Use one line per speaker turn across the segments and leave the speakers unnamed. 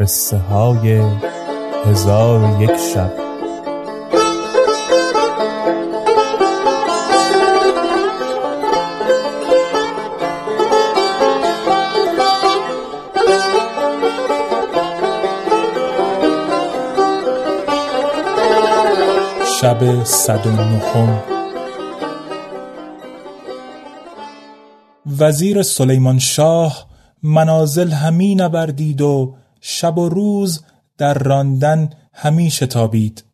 قصه های هزار و یک شب. شب صد و نهم. وزیر سلیمان شاه منازل همی نوردید و شب و روز در راندن همی شتابید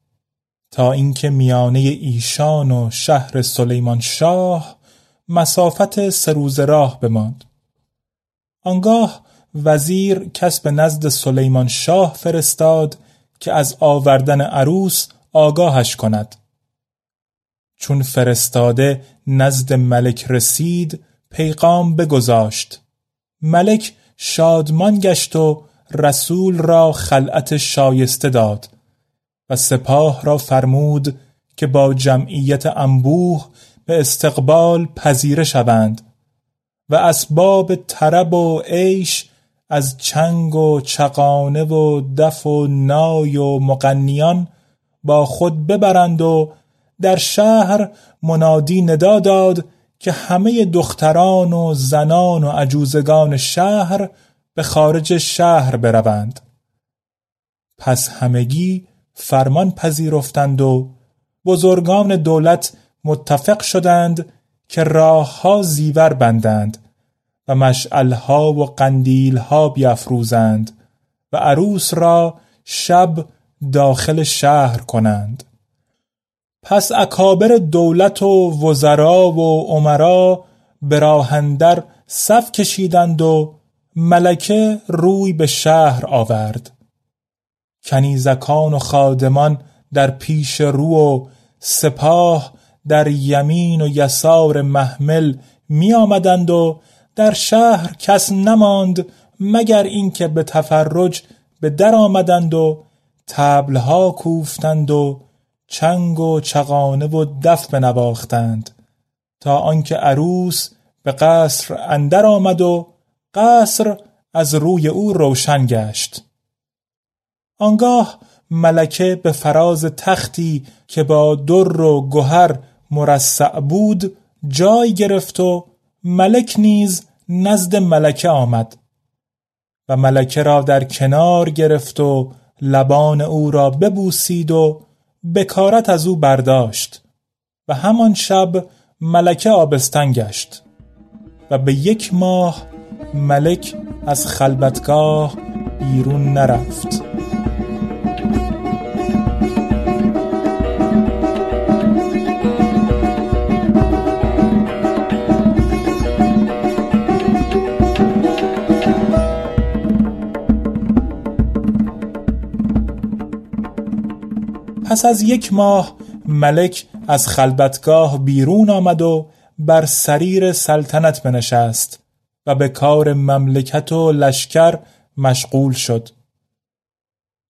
تا اینکه میانه ایشان و شهر سلیمان شاه مسافت سه روز راه بماند. آنگاه وزیر کس به نزد سلیمان شاه فرستاد که از آوردن عروس آگاهش کند. چون فرستاده نزد ملک رسید پیغام بگذاشت. ملک شادمان گشت و رسول را خلعت شایسته داد و سپاه را فرمود که با جمعیت انبوه به استقبال پذیره شوند و اسباب طرب و عیش از چنگ و چقانه و دف و نای و مغنیان با خود ببرند و در شهر منادی ندا داد که همه دختران و زنان و عجوزگان شهر به خارج شهر بروند. پس همگی فرمان پذیرفتند و بزرگان دولت متفق شدند که راهها زیور بندند و مشعلها و قندیلها بیافروزند و عروس را شب داخل شهر کنند. پس اکابر دولت و وزرا و عمرا به راهندر صف کشیدند و ملکه روی به شهر آورد. کنیزکان و خادمان در پیش رو و سپاه در یمین و یسار محمل می آمدند و در شهر کس نماند مگر اینکه به تفرج به در آمدند و تبلها کوفتند و چنگ و چغانه و دف بنواختند. تا آنکه عروس به قصر اندر آمد و قصر از روی او روشن گشت. آنگاه ملکه به فراز تختی که با در و گهر مرصع بود جای گرفت و ملک نیز نزد ملکه آمد. و ملکه را در کنار گرفت و لبان او را ببوسید و بکارت از او برداشت. و همان شب ملکه آبستن گشت. و به یک ماه ملک از خلبتگاه بیرون نرفت. پس از یک ماه ملک از خلبتگاه بیرون آمد و بر سریر سلطنت بنشست. و به کار مملکت و لشکر مشغول شد.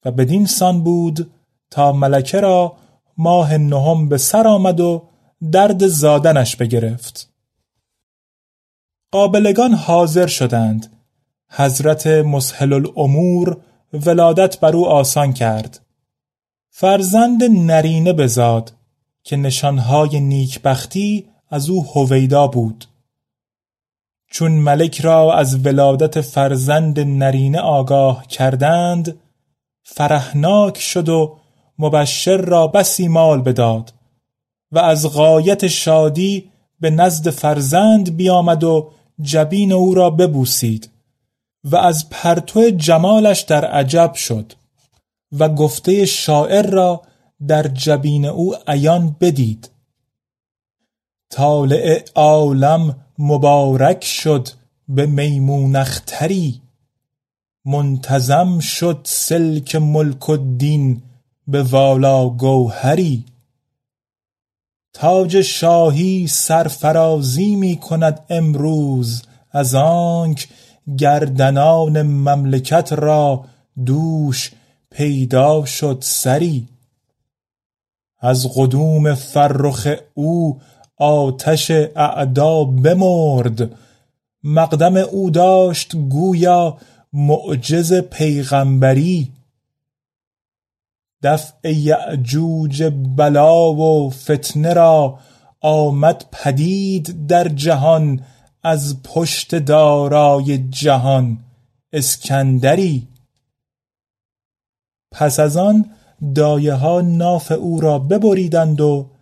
و بدین سان بود تا ملکه را ماه نهم به سر آمد و درد زادنش بگرفت. قابلگان حاضر شدند. حضرت مسهل الامور ولادت بر او آسان کرد. فرزند نرینه بزاد که نشانهای نیکبختی از او هویدا بود. چون ملک را از ولادت فرزند نرینه آگاه کردند فرحناک شد و مبشر را بسی مال بداد و از غایت شادی به نزد فرزند بیامد و جبین او را ببوسید و از پرتو جمالش در عجب شد و گفته شاعر را در جبین او عیان بدید. طالع عالم مبارک شد به میمونختری منتظم شد سلک ملک الدین به والا گوهری. تاج شاهی سرفرازی می کند امروز از آنک گردنان مملکت را دوش پیدا شد سری. از قدوم فرخ او آتش اعدا بمرد. مقدم او داشت گویا معجز پیغمبری. دفع یأجوج بلا و فتنه را آمد پدید در جهان از پشت دارای جهان. اسکندری. پس از آن دایه ها ناف او را ببریدند و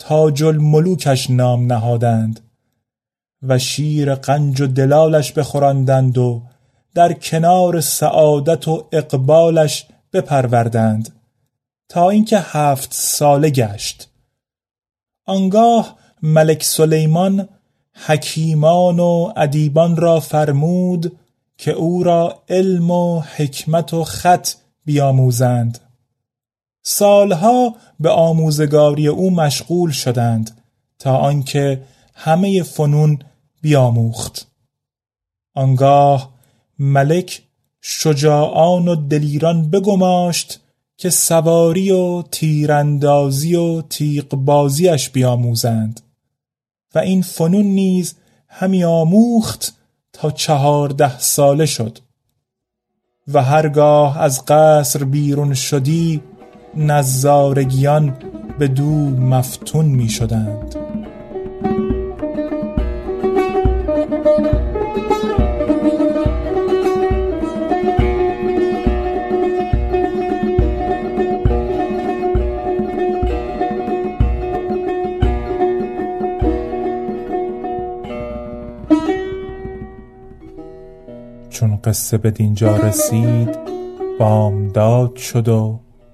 تاج الملوکش نام نهادند و شیر قنج و دلالش بخوراندند و در کنار سعادت و اقبالش بپروردند تا اینکه هفت ساله گشت. آنگاه ملک سلیمان حکیمان و ادیبان را فرمود که او را علم و حکمت و خط بیاموزند. سالها به آموزگاری او مشغول شدند تا آنکه همه فنون بیاموخت. آنگاه ملک شجاعان و دلیران بگماشت که سواری و تیراندازی و تیغ بازیش بیاموزند و این فنون نیز همی آموخت تا چهارده ساله شد و هرگاه از قصر بیرون شدی نظارگیان به دو مفتون می شدند. چون قصه به دینجا رسید بامداد شد و